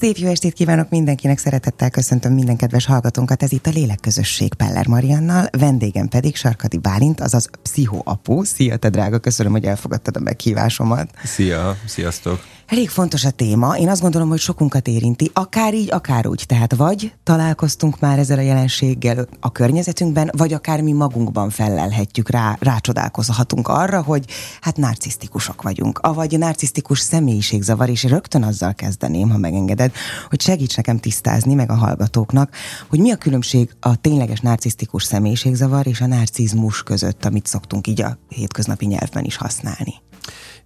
Szép jó estét kívánok mindenkinek, szeretettel köszöntöm minden kedves hallgatónkat. Ez itt a Lélekközösség Peller Mariannal, vendégem pedig Sarkadi Bálint, azaz pszichoapu. Szia, te drága, köszönöm, hogy elfogadtad a meghívásomat. Szia, sziasztok. Elég fontos a téma. Én azt gondolom, hogy sokunkat érinti, akár így, akár úgy. Tehát vagy találkoztunk már ezzel a jelenséggel a környezetünkben, vagy akár mi magunkban fellelhetjük rá, rácsodálkozhatunk arra, hogy hát narcisztikusok vagyunk, avagy narcisztikus személyiségzavar, és rögtön azzal kezdeném, ha megengeded, hogy segíts nekem tisztázni meg a hallgatóknak, hogy mi a különbség a tényleges narcisztikus személyiségzavar és a narcizmus között, amit szoktunk így a hétköznapi nyelvben is használni.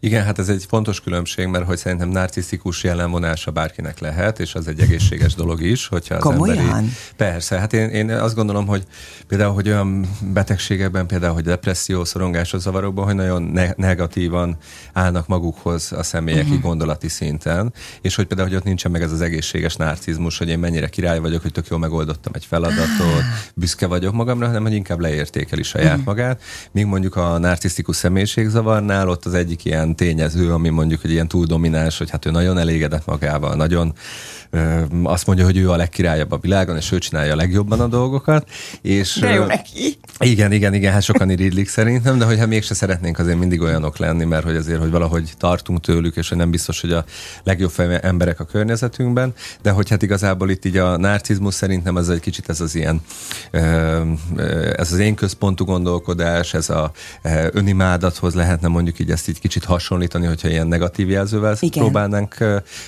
Igen, hát ez egy fontos különbség, mert hogy szerintem narcisztikus jellemvonása bárkinek lehet, és az egy egészséges dolog is, hogyha az Komolyan? emberi... Persze, hát én, én azt gondolom, hogy például, hogy olyan betegségekben, például, hogy depresszió, szorongásos zavarokban, hogy nagyon ne- negatívan állnak magukhoz a személyek uh-huh. gondolati szinten, és hogy például, hogy ott nincsen meg ez az egészséges narcizmus, hogy én mennyire király vagyok, hogy tök jól megoldottam egy feladatot, büszke vagyok magamra, hanem hogy inkább leértékeli saját uh-huh. magát, míg mondjuk a narcisztikus személyiségzavarnál ott az egyik ilyen tényező, ami mondjuk egy ilyen túl domináns, hogy hát ő nagyon elégedett magával, nagyon ö, azt mondja, hogy ő a legkirályabb a világon, és ő csinálja a legjobban a dolgokat. És, De jó neki. Igen, igen, igen, hát sokan iridlik szerintem, de hogyha mégse szeretnénk azért mindig olyanok lenni, mert hogy azért, hogy valahogy tartunk tőlük, és hogy nem biztos, hogy a legjobb emberek a környezetünkben, de hogy hát igazából itt így a narcizmus szerintem ez egy kicsit ez az ilyen, ez az én központú gondolkodás, ez a önimádathoz lehetne mondjuk így ezt így kicsit hasonlítani, hogyha ilyen negatív jelzővel Igen. próbálnánk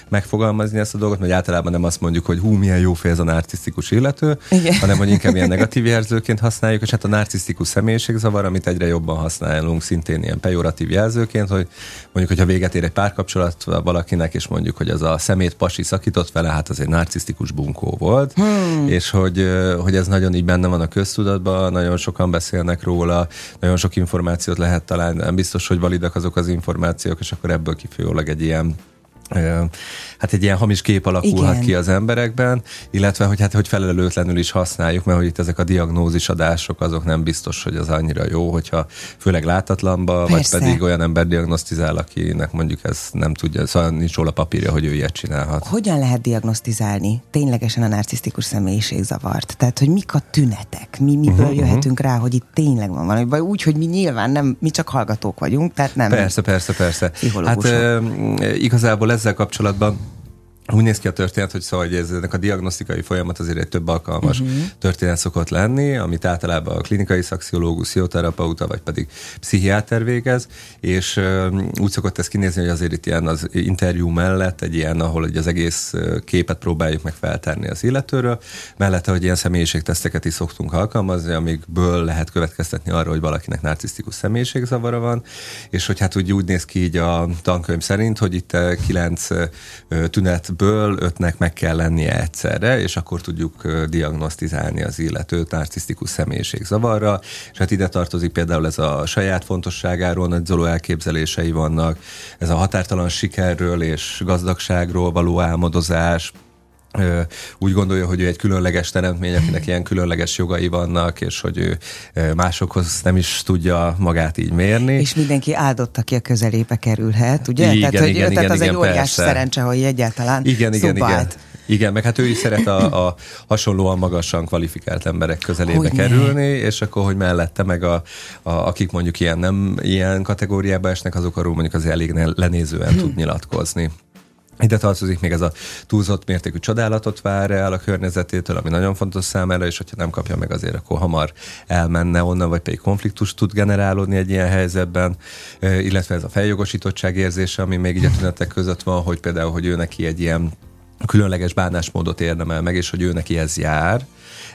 megfogalmazni ezt a dolgot, mert általában nem azt mondjuk, hogy hú, milyen jó fej ez a narcisztikus illető, Igen. hanem hogy inkább ilyen negatív jelzőként használjuk, és hát a narcisztikus személyiségzavar, amit egyre jobban használunk, szintén ilyen pejoratív jelzőként, hogy mondjuk, hogyha véget ér egy párkapcsolat valakinek, és mondjuk, hogy az a szemét pasi szakított vele, hát az egy narcisztikus bunkó volt, hmm. és hogy, hogy ez nagyon így benne van a köztudatban, nagyon sokan beszélnek róla, nagyon sok információt lehet találni, nem biztos, hogy validak azok az információk, és akkor ebből kifolyólag egy ilyen hát egy ilyen hamis kép alakulhat Igen. ki az emberekben, illetve hogy hát hogy felelőtlenül is használjuk, mert hogy itt ezek a diagnózisadások azok nem biztos, hogy az annyira jó, hogyha főleg látatlanba, Persze. vagy pedig olyan ember diagnosztizál, akinek mondjuk ez nem tudja, szóval nincs róla papírja, hogy ő ilyet csinálhat. Hogyan lehet diagnosztizálni ténylegesen a narcisztikus személyiségzavart? Tehát, hogy mik a tünetek? Mi miből uh-huh, jöhetünk rá, hogy itt tényleg van valami, vagy úgy, hogy mi nyilván nem, mi csak hallgatók vagyunk, tehát nem. Persze, persze, persze. Hát e, igazából ezzel kapcsolatban úgy néz ki a történet, hogy szóval hogy ez, ennek a diagnosztikai folyamat azért egy több alkalmas uh-huh. történet szokott lenni, amit általában a klinikai szaxiológus, pszichoterapeuta, vagy pedig pszichiáter végez, és uh, úgy szokott ez kinézni, hogy azért itt ilyen az interjú mellett egy ilyen, ahol egy az egész képet próbáljuk meg feltenni az illetőről, mellette, hogy ilyen személyiségteszteket is szoktunk alkalmazni, amikből lehet következtetni arra, hogy valakinek narcisztikus személyiségzavara van, és hogy hát úgy, úgy néz ki így a tankönyv szerint, hogy itt kilenc tünet ötből ötnek meg kell lennie egyszerre, és akkor tudjuk diagnosztizálni az illetőt narcisztikus személyiségzavarra, és hát ide tartozik például ez a saját fontosságáról nagyzoló elképzelései vannak, ez a határtalan sikerről és gazdagságról való álmodozás, úgy gondolja, hogy ő egy különleges teremtmény, akinek ilyen különleges jogai vannak, és hogy ő másokhoz nem is tudja magát így mérni. És mindenki áldott, aki a közelébe kerülhet, ugye? Igen, tehát, igen, hogy, igen, tehát az igen, egy óriás persze. szerencse, hogy egyáltalán igen, igen, igen. Igen, meg hát ő is szeret a, a hasonlóan magasan kvalifikált emberek közelébe Hogy ne. kerülni, és akkor, hogy mellette meg a, a, akik mondjuk ilyen nem ilyen kategóriába esnek, azok arról mondjuk az elég ne- lenézően tud nyilatkozni. Ide tartozik még ez a túlzott mértékű csodálatot vár el a környezetétől, ami nagyon fontos számára, és hogyha nem kapja meg azért, akkor hamar elmenne onnan, vagy pedig konfliktus tud generálódni egy ilyen helyzetben, illetve ez a feljogosítottság érzése, ami még így a tünetek között van, hogy például, hogy ő neki egy ilyen különleges bánásmódot érdemel meg, és hogy ő neki ez jár.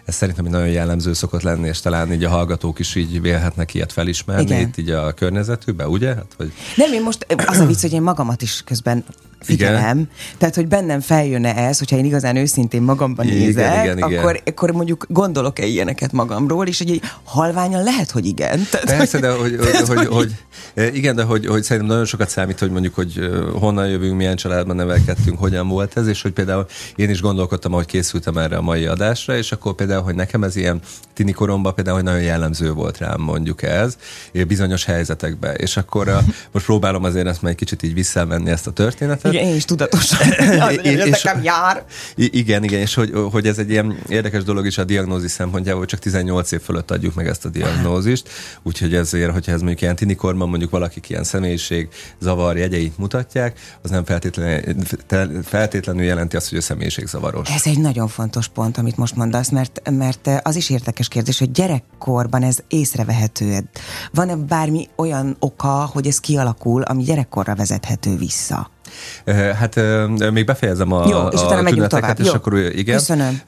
Ez szerintem egy nagyon jellemző szokott lenni, és talán így a hallgatók is így vélhetnek ilyet felismerni Igen. itt így a környezetükbe, ugye? Hát, hogy Nem, én most az a vicc, hogy én magamat is közben figyelem. Igen. Tehát, hogy bennem feljönne ez, hogyha én igazán őszintén magamban Igen, nézek, igen, igen. akkor, akkor mondjuk gondolok-e ilyeneket magamról, és hogy egy halványan lehet, hogy igen. Tehát, Persze, de hogy, hogy, hogy, hogy, igen, de hogy, hogy szerintem nagyon sokat számít, hogy mondjuk, hogy honnan jövünk, milyen családban nevelkedtünk, hogyan volt ez, és hogy például én is gondolkodtam, ahogy készültem erre a mai adásra, és akkor például, hogy nekem ez ilyen tini koromban például, hogy nagyon jellemző volt rám mondjuk ez, bizonyos helyzetekben, és akkor a, most próbálom azért ezt már egy kicsit így visszamenni ezt a történetet, Igen, én is tudatosan. és, nekem jár. Igen, igen, és hogy, hogy ez egy ilyen érdekes dolog is a diagnózis szempontjából, hogy csak 18 év fölött adjuk meg ezt a diagnózist, úgyhogy ezért, hogyha ez mondjuk ilyen tinikorban mondjuk valaki ilyen személyiség zavar jegyeit mutatják, az nem feltétlenül, feltétlenül jelenti azt, hogy a személyiség zavaros. Ez egy nagyon fontos pont, amit most mondasz, mert, mert az is érdekes kérdés, hogy gyerekkorban ez észrevehető. Van-e bármi olyan oka, hogy ez kialakul, ami gyerekkorra vezethető vissza? Hát még befejezem a, Jó, és a tüneteket, és Jó. akkor igen. Köszönöm.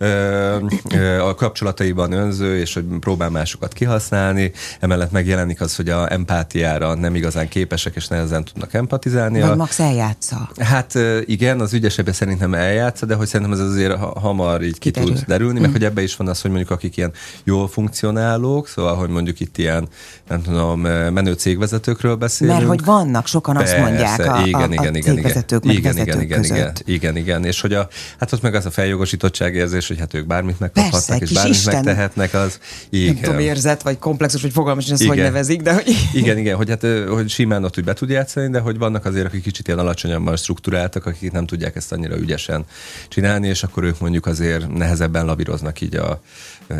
A kapcsolataiban önző, és hogy próbál másokat kihasználni, emellett megjelenik az, hogy a empátiára nem igazán képesek, és nehezen tudnak empatizálni. Vagy Max eljátsza. Hát igen, az ügyesebben szerintem eljátsza, de hogy szerintem ez azért hamar így ki tud derülni, mm. meg hogy ebbe is van az, hogy mondjuk akik ilyen jól funkcionálók, szóval, hogy mondjuk itt ilyen, nem tudom, menő cégvezetőkről beszélünk. Mert hogy vannak, sokan Persze, azt mondják a, igen, a, a igen, igen, vezetők, meg igen, vezetők igen, között. igen, igen, igen, és hogy a, hát ott meg az a feljogosítottság érzés, hogy hát ők bármit megkaphatnak, Persze, és bármit Isten. megtehetnek, az igen. Nem tudom, érzet, vagy komplexus, vagy fogalmas, hogy ezt hogy nevezik, de hogy... Igen, igen, hogy hát hogy simán ott úgy be tud játszani, de hogy vannak azért, akik kicsit ilyen alacsonyabban struktúráltak, akik nem tudják ezt annyira ügyesen csinálni, és akkor ők mondjuk azért nehezebben lavíroznak így a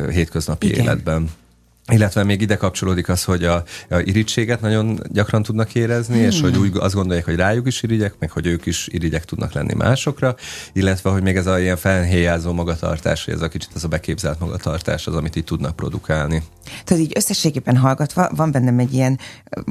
hétköznapi igen. életben. Illetve még ide kapcsolódik az, hogy a, a irítséget nagyon gyakran tudnak érezni, hmm. és hogy úgy azt gondolják, hogy rájuk is irigyek, meg hogy ők is irigyek tudnak lenni másokra, illetve hogy még ez a ilyen felhéjázó magatartás, ez a kicsit ez a beképzelt magatartás az, amit így tudnak produkálni. Tehát így összességében hallgatva van bennem egy ilyen,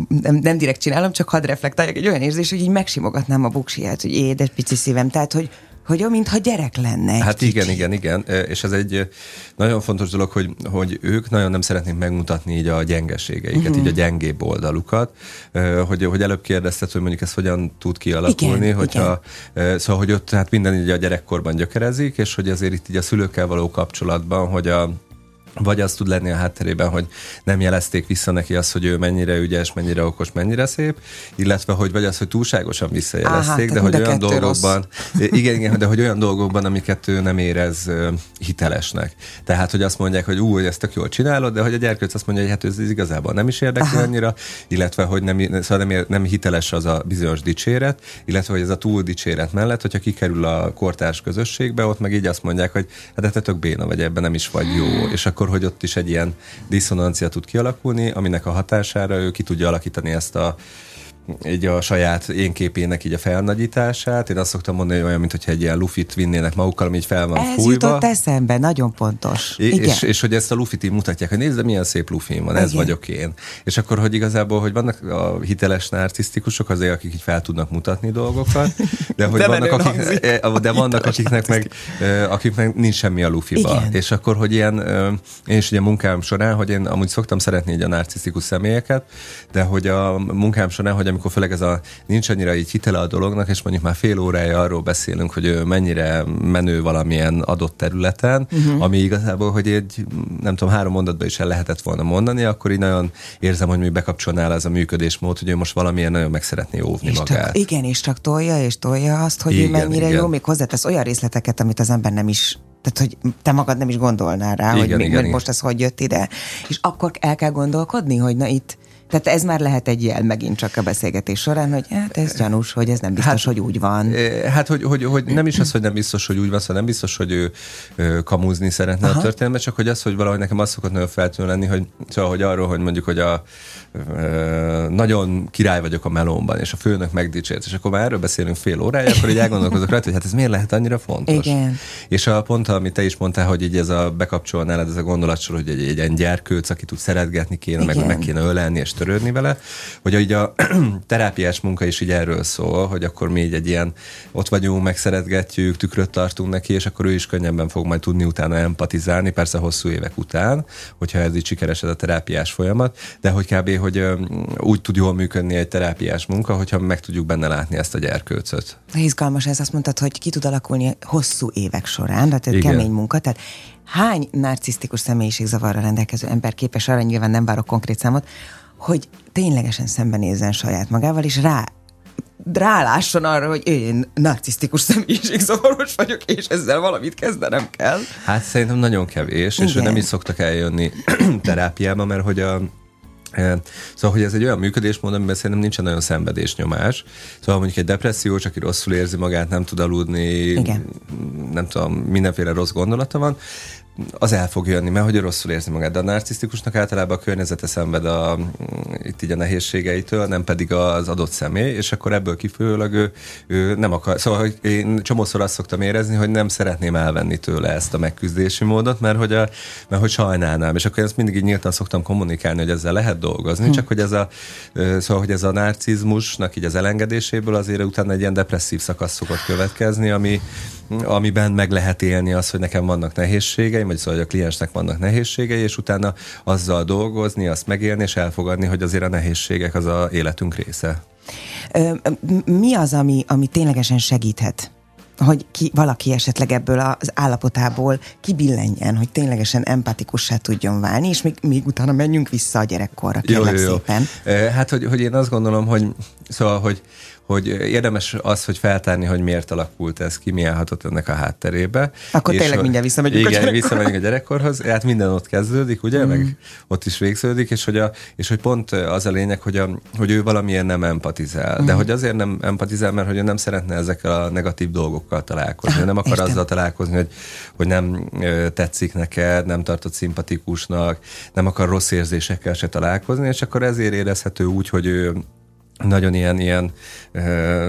nem, nem direkt csinálom, csak hadd reflektáljak, egy olyan érzés, hogy így megsimogatnám a buksiját, hogy édes pici szívem, tehát hogy hogy olyan, mintha gyerek lenne. Egy hát kicsi. igen, igen, igen. És ez egy nagyon fontos dolog, hogy, hogy ők nagyon nem szeretnék megmutatni így a gyengeségeiket, uh-huh. így a gyengébb oldalukat. Hogy, hogy előbb kérdezted, hogy mondjuk ez hogyan tud kialakulni, igen, hogyha, igen. szóval, hogy ott hát minden így a gyerekkorban gyökerezik, és hogy azért itt így a szülőkkel való kapcsolatban, hogy a vagy az tud lenni a hátterében, hogy nem jelezték vissza neki azt, hogy ő mennyire ügyes, mennyire okos, mennyire szép, illetve hogy vagy az, hogy túlságosan visszajelezték, Aha, de hogy olyan dolgokban, igen, igen, de hogy olyan dolgokban, amiket ő nem érez hitelesnek. Tehát, hogy azt mondják, hogy úgy, ezt tök jól csinálod, de hogy a gyerkőc azt mondja, hogy hát ez igazából nem is érdekli Aha. annyira, illetve, hogy nem, szóval nem, nem hiteles az a bizonyos dicséret, illetve, hogy ez a túl dicséret mellett, hogyha kikerül a kortárs közösségbe, ott meg így azt mondják, hogy hát te tök béna vagy, ebben nem is vagy jó, és akkor hogy ott is egy ilyen diszonancia tud kialakulni, aminek a hatására ő ki tudja alakítani ezt a így a saját én képének így a felnagyítását. Én azt szoktam mondani, hogy olyan, mintha egy ilyen lufit vinnének magukkal, ami így fel van Ez fújva. jutott eszembe, nagyon pontos. É, Igen. És, és, hogy ezt a lufit így mutatják, hogy nézd, milyen szép lufin van, ez Igen. vagyok én. És akkor, hogy igazából, hogy vannak a hiteles narcisztikusok, azért, akik így fel tudnak mutatni dolgokat, de hogy De vannak, akik, hangzik. eh, de vannak, akiknek meg, eh, akiknek nincs semmi a lufiba. Igen. És akkor, hogy ilyen, eh, én is ugye munkám során, hogy én amúgy szoktam szeretni így a narcisztikus személyeket, de hogy a munkám során, hogy amikor főleg ez a nincs annyira így hitele a dolognak, és mondjuk már fél órája arról beszélünk, hogy ő mennyire menő valamilyen adott területen, uh-huh. ami igazából, hogy egy, nem tudom, három mondatban is el lehetett volna mondani, akkor így nagyon érzem, hogy mi bekapcsolnál ez a működésmód, hogy ő most valamilyen nagyon meg szeretné óvni És magát. csak, igen, és csak tolja, és tolja azt, hogy igen, ő Igen, mennyire igen. jó, még hozzátesz olyan részleteket, amit az ember nem is tehát, hogy te magad nem is gondolnál rá, Igen, hogy mi, igen, most igen. ez hogy jött ide. És akkor el kell gondolkodni, hogy na itt, tehát ez már lehet egy jel megint csak a beszélgetés során, hogy hát ez gyanús, hogy ez nem biztos, hát, hogy úgy van. Eh, Hát, hogy, hogy, hogy nem is az, hogy nem biztos, hogy úgy van, szóval nem biztos, hogy ő ö, kamuzni szeretne Aha. A történetben, csak hogy az, hogy valahogy nekem az szokott nagyon feltűnő lenni, hogy, szóval, hogy arról, hogy mondjuk, hogy a nagyon király vagyok a melónban, és a főnök megdicsért, és akkor már erről beszélünk fél órája, akkor így elgondolkozok rajta, hogy hát ez miért lehet annyira fontos. Igen. És a pont, amit te is mondtál, hogy így ez a bekapcsol nálad ez a gondolatsor, hogy egy, egy ilyen gyerkőc, aki tud szeretgetni kéne, meg, Igen. meg kéne ölelni és törődni vele, hogy így a terápiás munka is így erről szól, hogy akkor mi így egy ilyen ott vagyunk, megszeretgetjük, tükröt tartunk neki, és akkor ő is könnyebben fog majd tudni utána empatizálni, persze hosszú évek után, hogyha ez így sikeres ez a terápiás folyamat, de hogy kb. hogy ö, úgy tud jól működni egy terápiás munka, hogyha meg tudjuk benne látni ezt a gyerkőcöt. Izgalmas ez, azt mondtad, hogy ki tud alakulni hosszú évek során, tehát Igen. kemény munka. Tehát hány narcisztikus személyiségzavarral rendelkező ember képes arra, nyilván nem várok konkrét számot, hogy ténylegesen szembenézzen saját magával, és rá rálásson arra, hogy én narcisztikus személyiségzavaros vagyok, és ezzel valamit kezdenem kell. Hát szerintem nagyon kevés, és Igen. ő nem is szoktak eljönni terápiába, mert hogy a Szóval, hogy ez egy olyan működésmód, amiben szerintem nincsen nagyon szenvedésnyomás. Szóval mondjuk egy depressziós, aki rosszul érzi magát, nem tud aludni, Igen. nem tudom, mindenféle rossz gondolata van, az el fog jönni, mert hogy rosszul érzi magát. De a narcisztikusnak általában a környezete szenved a, itt így a nehézségeitől, nem pedig az adott személy, és akkor ebből kifolyólag ő, ő nem akar. Szóval hogy én csomószor azt szoktam érezni, hogy nem szeretném elvenni tőle ezt a megküzdési módot, mert hogy, a, mert hogy sajnálnám. És akkor én ezt mindig így nyíltan szoktam kommunikálni, hogy ezzel lehet dolgozni, hm. csak hogy ez a, szóval, hogy ez a narcizmusnak így az elengedéséből azért utána egy ilyen depresszív szakasz szokott következni, ami, amiben meg lehet élni az, hogy nekem vannak nehézségeim, vagy szóval, hogy a kliensnek vannak nehézségei, és utána azzal dolgozni, azt megélni, és elfogadni, hogy azért a nehézségek az a életünk része. Mi az, ami, ami ténylegesen segíthet? hogy ki, valaki esetleg ebből az állapotából kibillenjen, hogy ténylegesen empatikussá tudjon válni, és még, még utána menjünk vissza a gyerekkorra, kérlek jó, jó, jó. szépen. Hát, hogy, hogy én azt gondolom, hogy szóval, hogy hogy érdemes az, hogy feltárni, hogy miért alakult ez ki, mi állhatott ennek a hátterébe. Akkor és tényleg mindjárt visszamegyünk igen, a visszamegyünk a gyerekkorhoz. Hát minden ott kezdődik, ugye, mm. meg ott is végződik, és hogy, a, és hogy pont az a lényeg, hogy, a, hogy ő valamilyen nem empatizál. Mm. De hogy azért nem empatizál, mert hogy ő nem szeretne ezekkel a negatív dolgokkal találkozni. Ah, nem akar értem. azzal találkozni, hogy, hogy nem tetszik neked, nem tartott szimpatikusnak, nem akar rossz érzésekkel se találkozni, és akkor ezért érezhető úgy, hogy ő nagyon ilyen, ilyen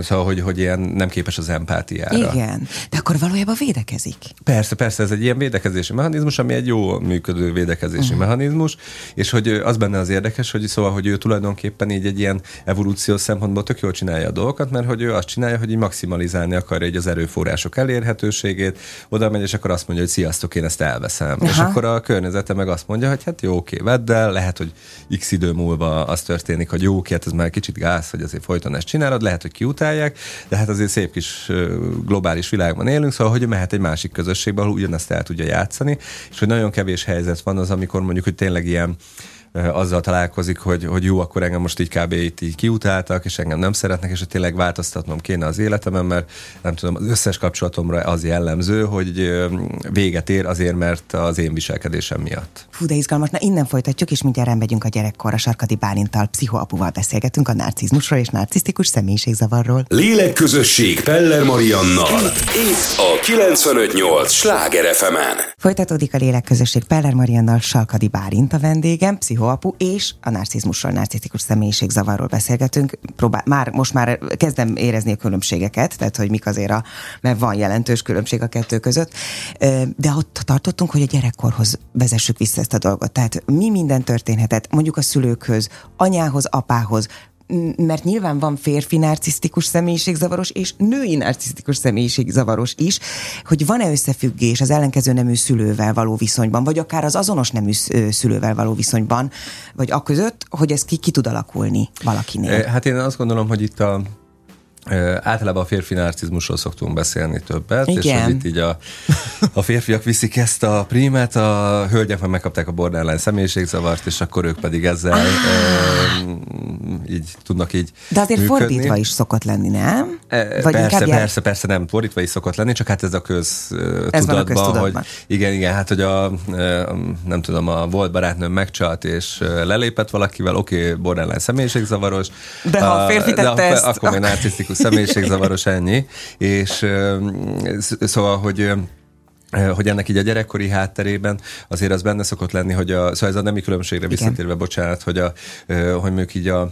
szóval, hogy, hogy ilyen nem képes az empátiára. Igen, de akkor valójában védekezik. Persze, persze, ez egy ilyen védekezési mechanizmus, ami egy jó működő védekezési uh-huh. mechanizmus, és hogy az benne az érdekes, hogy szóval, hogy ő tulajdonképpen így egy ilyen evolúciós szempontból tök jól csinálja a dolgokat, mert hogy ő azt csinálja, hogy így maximalizálni akarja egy az erőforrások elérhetőségét, oda megy, és akkor azt mondja, hogy sziasztok, én ezt elveszem. Uh-huh. És akkor a környezete meg azt mondja, hogy hát jó, oké, vedd el, lehet, hogy x idő múlva az történik, hogy jó, oké, hát ez már kicsit gáz, hogy azért folyton ezt csinálod, lehet, hogy kiutálják, de hát azért szép kis globális világban élünk, szóval, hogy mehet egy másik közösségbe, ahol ugyanezt el tudja játszani, és hogy nagyon kevés helyzet van az, amikor mondjuk, hogy tényleg ilyen azzal találkozik, hogy, hogy jó, akkor engem most így kb. itt így kiutáltak, és engem nem szeretnek, és hogy tényleg változtatnom kéne az életemben, mert nem tudom, az összes kapcsolatomra az jellemző, hogy véget ér azért, mert az én viselkedésem miatt. Fú, de izgalmas. Na innen folytatjuk, és mindjárt megyünk a gyerekkorra. Sarkadi Bálintal, pszichoapuval beszélgetünk a narcizmusról és narcisztikus személyiségzavarról. Lélekközösség Peller Mariannal. Itt a 958 Sláger fm Folytatódik a lélekközösség Peller Mariannal, Sarkadi Bálint a vendégem, pszicho pszichoapu, és a narcizmusról, narcisztikus személyiségzavarról beszélgetünk. Próbál, már, most már kezdem érezni a különbségeket, tehát hogy mik azért a, mert van jelentős különbség a kettő között, de ott tartottunk, hogy a gyerekkorhoz vezessük vissza ezt a dolgot. Tehát mi minden történhetett, mondjuk a szülőkhöz, anyához, apához, mert nyilván van férfi narcisztikus személyiségzavaros és női narcisztikus személyiségzavaros is, hogy van-e összefüggés az ellenkező nemű szülővel való viszonyban, vagy akár az azonos nemű szülővel való viszonyban, vagy a között, hogy ez ki, ki tud alakulni valakinél? Hát én azt gondolom, hogy itt a Általában a férfi narcizmusról szoktunk beszélni többet, Igen. és hogy itt így a, a férfiak viszik ezt a prímet, a hölgyek meg megkapták a borderline személyiségzavart, és akkor ők pedig ezzel ah. e, így tudnak így De azért működni. fordítva is szokott lenni, nem? E, Vagy persze, persze, persze nem, fordítva is szokott lenni, csak hát ez a köztudatban, hogy igen, igen, hát hogy a nem tudom, a volt barátnőm megcsalt, és lelépett valakivel, oké, okay, borderline személyiségzavaros. De ha a férfi tette de ezt, akkor még narcisztikus személyiségzavaros ennyi. És szóval, hogy hogy ennek így a gyerekkori hátterében azért az benne szokott lenni, hogy a, szóval ez a nemi különbségre Igen. visszatérve, bocsánat, hogy, a, hogy mondjuk így a,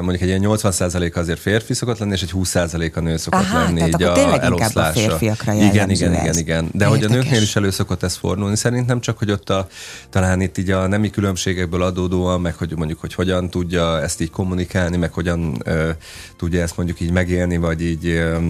mondjuk egy ilyen 80% azért férfi szokott lenni, és egy 20 a nő szokott Aha, lenni így a eloszlása. A férfiakra igen, igen, igen, igen. De Érdekes. hogy a nőknél is elő szokott ez fordulni, szerintem csak, hogy ott a, talán itt így a nemi különbségekből adódóan, meg hogy mondjuk, hogy hogyan tudja ezt így kommunikálni, meg hogyan uh, tudja ezt mondjuk így megélni, vagy így uh,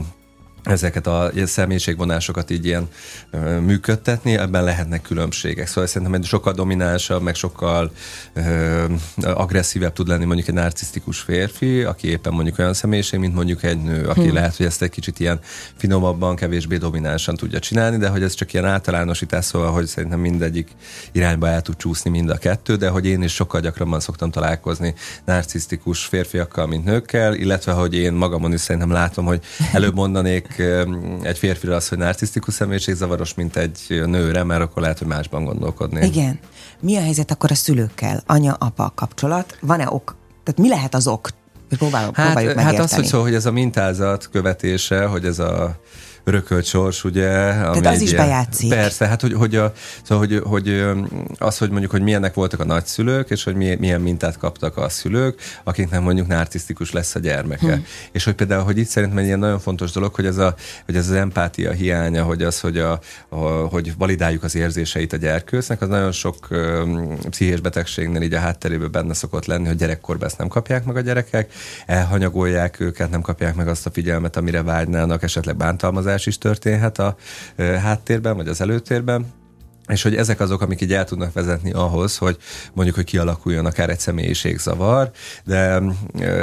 ezeket a személyiségvonásokat így ilyen ö, működtetni, ebben lehetnek különbségek. Szóval szerintem egy sokkal dominánsabb, meg sokkal ö, agresszívebb tud lenni mondjuk egy narcisztikus férfi, aki éppen mondjuk olyan személyiség, mint mondjuk egy nő, aki hmm. lehet, hogy ezt egy kicsit ilyen finomabban, kevésbé dominánsan tudja csinálni, de hogy ez csak ilyen általánosítás, szóval, hogy szerintem mindegyik irányba el tud csúszni mind a kettő, de hogy én is sokkal gyakrabban szoktam találkozni narcisztikus férfiakkal, mint nőkkel, illetve hogy én magamon is szerintem látom, hogy előbb mondanék mondjuk egy férfira az, hogy narcisztikus személyiségzavaros, mint egy nőre, mert akkor lehet, hogy másban gondolkodni. Igen. Mi a helyzet akkor a szülőkkel? Anya-apa kapcsolat? Van-e ok? Tehát mi lehet az ok? Próbáljuk, hát, próbáljuk hát megérteni. az, hogy, szó, hogy ez a mintázat követése, hogy ez a örökölt sors, ugye. Tehát az is bejátszik. Persze, hát hogy, hogy, a, szóval, hogy, hogy az, hogy mondjuk, hogy milyenek voltak a nagyszülők, és hogy milyen mintát kaptak a szülők, akiknek mondjuk narcisztikus lesz a gyermeke. Hm. És hogy például, hogy itt szerintem egy ilyen nagyon fontos dolog, hogy ez, a, hogy ez az empátia hiánya, hogy az, hogy, a, a, hogy validáljuk az érzéseit a gyerkősznek, az nagyon sok um, pszichés betegségnél így a hátterében benne szokott lenni, hogy gyerekkorban ezt nem kapják meg a gyerekek, elhanyagolják őket, nem kapják meg azt a figyelmet, amire vágynának, esetleg bántalmazás változás is történhet a háttérben, vagy az előtérben, és hogy ezek azok, amik így el tudnak vezetni ahhoz, hogy mondjuk, hogy kialakuljon akár egy személyiségzavar, de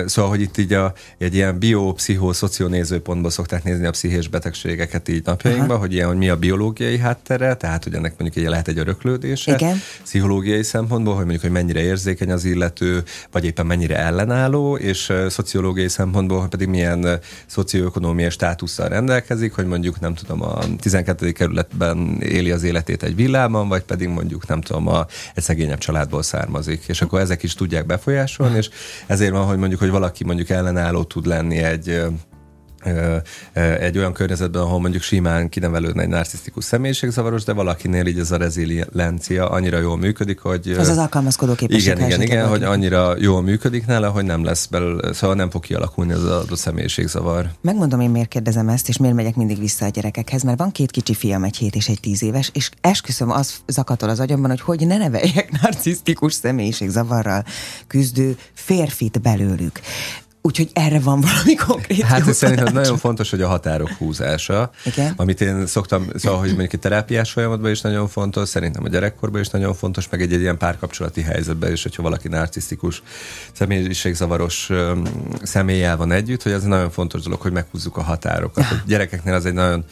szóval, hogy itt így a, egy ilyen bio, pszichó, szocionézőpontból szokták nézni a pszichés betegségeket így napjainkban, Aha. hogy ilyen, hogy mi a biológiai háttere, tehát, hogy ennek mondjuk egy lehet egy öröklődése, Igen. pszichológiai szempontból, hogy mondjuk, hogy mennyire érzékeny az illető, vagy éppen mennyire ellenálló, és szociológiai szempontból, hogy pedig milyen szocioekonomiai státusszal rendelkezik, hogy mondjuk nem tudom, a 12. kerületben éli az életét egy villá, villában, vagy pedig mondjuk nem tudom, a, egy szegényebb családból származik. És akkor ezek is tudják befolyásolni, és ezért van, hogy mondjuk, hogy valaki mondjuk ellenálló tud lenni egy egy olyan környezetben, ahol mondjuk simán kinevelődne egy narcisztikus személyiségzavaros, de valakinél így ez a reziliencia annyira jól működik, hogy... Az az alkalmazkodó képesség. Igen, igen, igen, hogy annyira jól működik nála, hogy nem lesz belőle, szóval nem fog kialakulni az adott személyiségzavar. Megmondom én miért kérdezem ezt, és miért megyek mindig vissza a gyerekekhez, mert van két kicsi fiam, egy hét és egy tíz éves, és esküszöm az zakatol az agyamban, hogy hogy ne neveljek narcisztikus személyiségzavarral küzdő férfit belőlük. Úgyhogy erre van valami konkrét Hát ez szerintem nagyon fontos, hogy a határok húzása, Igen? amit én szoktam, szóval, hogy mondjuk egy terápiás folyamatban is nagyon fontos, szerintem a gyerekkorban is nagyon fontos, meg egy, egy ilyen párkapcsolati helyzetben is, hogyha valaki narcisztikus, személyiségzavaros személlyel van együtt, hogy ez egy nagyon fontos dolog, hogy meghúzzuk a határokat. A gyerekeknél az egy nagyon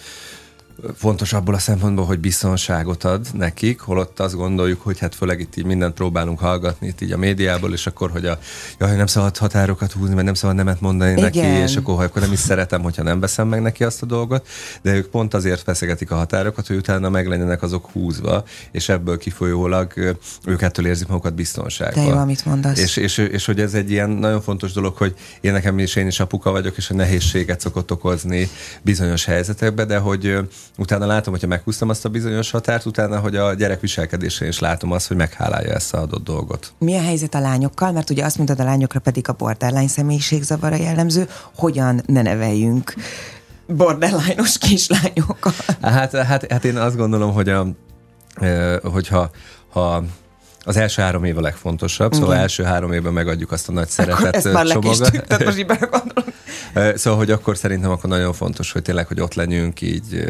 fontos abból a szempontból, hogy biztonságot ad nekik, holott azt gondoljuk, hogy hát főleg itt így mindent próbálunk hallgatni itt így a médiából, és akkor, hogy a, jaj, nem szabad határokat húzni, mert nem szabad nemet mondani Igen. neki, és akkor, hogy akkor nem is szeretem, hogyha nem veszem meg neki azt a dolgot, de ők pont azért feszegetik a határokat, hogy utána meg legyenek azok húzva, és ebből kifolyólag ők ettől érzik magukat biztonságban. De jó, amit mondasz. És, és, és, és hogy ez egy ilyen nagyon fontos dolog, hogy én nekem is, én is apuka vagyok, és a nehézséget szokott okozni bizonyos helyzetekben, de hogy utána látom, hogyha meghúztam azt a bizonyos határt, utána, hogy a gyerek viselkedésén is látom azt, hogy meghálálja ezt a adott dolgot. Mi a helyzet a lányokkal? Mert ugye azt mondtad, a lányokra pedig a borderline személyiségzavara jellemző. Hogyan ne neveljünk borderline-os kislányokkal? Hát, hát, hát én azt gondolom, hogy a, hogyha ha az első három év a legfontosabb, Igen. szóval első három évben megadjuk azt a nagy szeretet ezt már csomagot. most így Szóval, hogy akkor szerintem akkor nagyon fontos, hogy tényleg, hogy ott legyünk így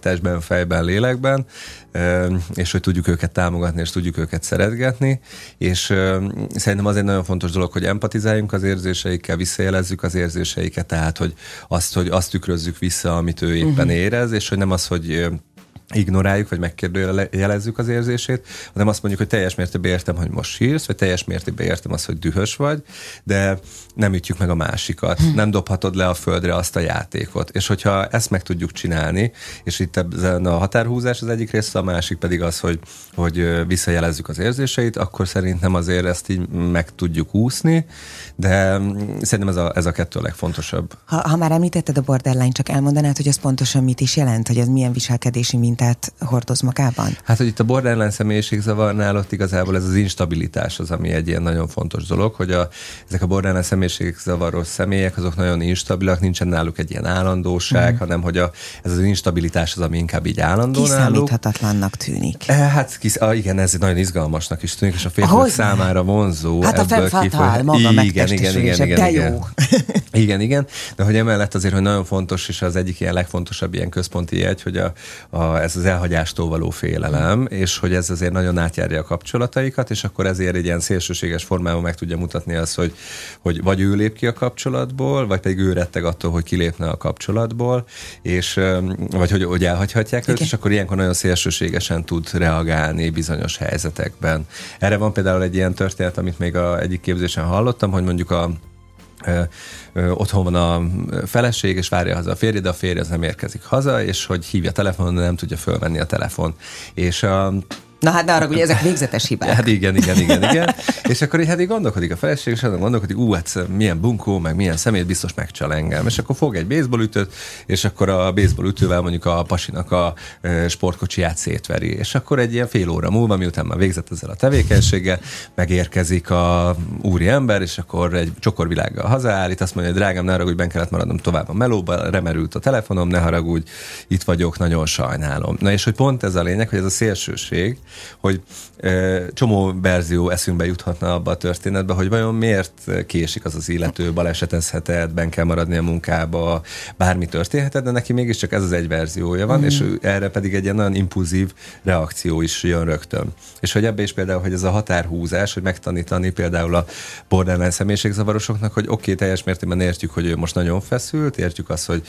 testben, fejben, lélekben, és hogy tudjuk őket támogatni, és tudjuk őket szeretgetni, és szerintem az egy nagyon fontos dolog, hogy empatizáljunk az érzéseikkel, visszajelezzük az érzéseiket, tehát, hogy azt, hogy azt tükrözzük vissza, amit ő éppen uh-huh. érez, és hogy nem az, hogy ignoráljuk, vagy megkérdőjelezzük az érzését, hanem azt mondjuk, hogy teljes mértékben értem, hogy most sírsz, vagy teljes mértékben értem azt, hogy dühös vagy, de nem ütjük meg a másikat, hm. nem dobhatod le a földre azt a játékot. És hogyha ezt meg tudjuk csinálni, és itt ezen a határhúzás az egyik része, a másik pedig az, hogy, hogy visszajelezzük az érzéseit, akkor szerintem azért ezt így meg tudjuk úszni, de szerintem ez a, ez a kettő a legfontosabb. Ha, ha már említetted a borderline, csak elmondanád, hogy ez pontosan mit is jelent, hogy ez milyen viselkedési mint mintát hordoz magában? Hát, hogy itt a borderline személyiségzavarnál ott igazából ez az instabilitás az, ami egy ilyen nagyon fontos dolog, hogy a, ezek a borderline személyiségzavaros személyek, azok nagyon instabilak, nincsen náluk egy ilyen állandóság, mm. hanem hogy a, ez az instabilitás az, ami inkább így állandó Kiszámíthatatlannak tűnik. E, hát kis, ah, igen, ez nagyon izgalmasnak is tűnik, és a férfiak számára vonzó. Hát a femme maga igen, igen, igen, igen, de igen. jó. igen, igen, de hogy emellett azért, hogy nagyon fontos, és az egyik ilyen legfontosabb ilyen központi jegy, hogy a, a, ez az elhagyástól való félelem, és hogy ez azért nagyon átjárja a kapcsolataikat, és akkor ezért egy ilyen szélsőséges formában meg tudja mutatni azt, hogy, hogy vagy ő lép ki a kapcsolatból, vagy pedig ő retteg attól, hogy kilépne a kapcsolatból, és vagy hogy, hogy elhagyhatják őt, és akkor ilyenkor nagyon szélsőségesen tud reagálni bizonyos helyzetekben. Erre van például egy ilyen történet, amit még a egyik képzésen hallottam, hogy mondjuk a otthon van a feleség, és várja haza a férje, de a férje az nem érkezik haza, és hogy hívja telefonon, de nem tudja fölvenni a telefon. És a Na hát ne arra, hogy ezek végzetes hibák. Hát igen, igen, igen, igen. és akkor így, hát így gondolkodik a feleség, és azon gondolkodik, ú, hát milyen bunkó, meg milyen szemét biztos megcsal engem. És akkor fog egy baseballütőt, és akkor a baseballütővel mondjuk a pasinak a sportkocsiját szétveri. És akkor egy ilyen fél óra múlva, miután már végzett ezzel a tevékenységgel, megérkezik a úri ember, és akkor egy csokorvilággal hazaállít, azt mondja, hogy drágám, ne haragudj, ben kellett maradnom tovább a melóba, remerült a telefonom, ne haragudj, itt vagyok, nagyon sajnálom. Na és hogy pont ez a lényeg, hogy ez a szélsőség, hogy e, csomó verzió eszünkbe juthatna abba a történetbe, hogy vajon miért késik az az illető, balesetezheted, ben kell maradni a munkába, bármi történheted, de neki mégiscsak ez az egy verziója van, mm. és erre pedig egy ilyen nagyon impulzív reakció is jön rögtön. És hogy ebbe is például, hogy ez a határhúzás, hogy megtanítani például a borderline személyiségzavarosoknak, hogy oké, okay, teljes mértékben értjük, hogy ő most nagyon feszült, értjük azt, hogy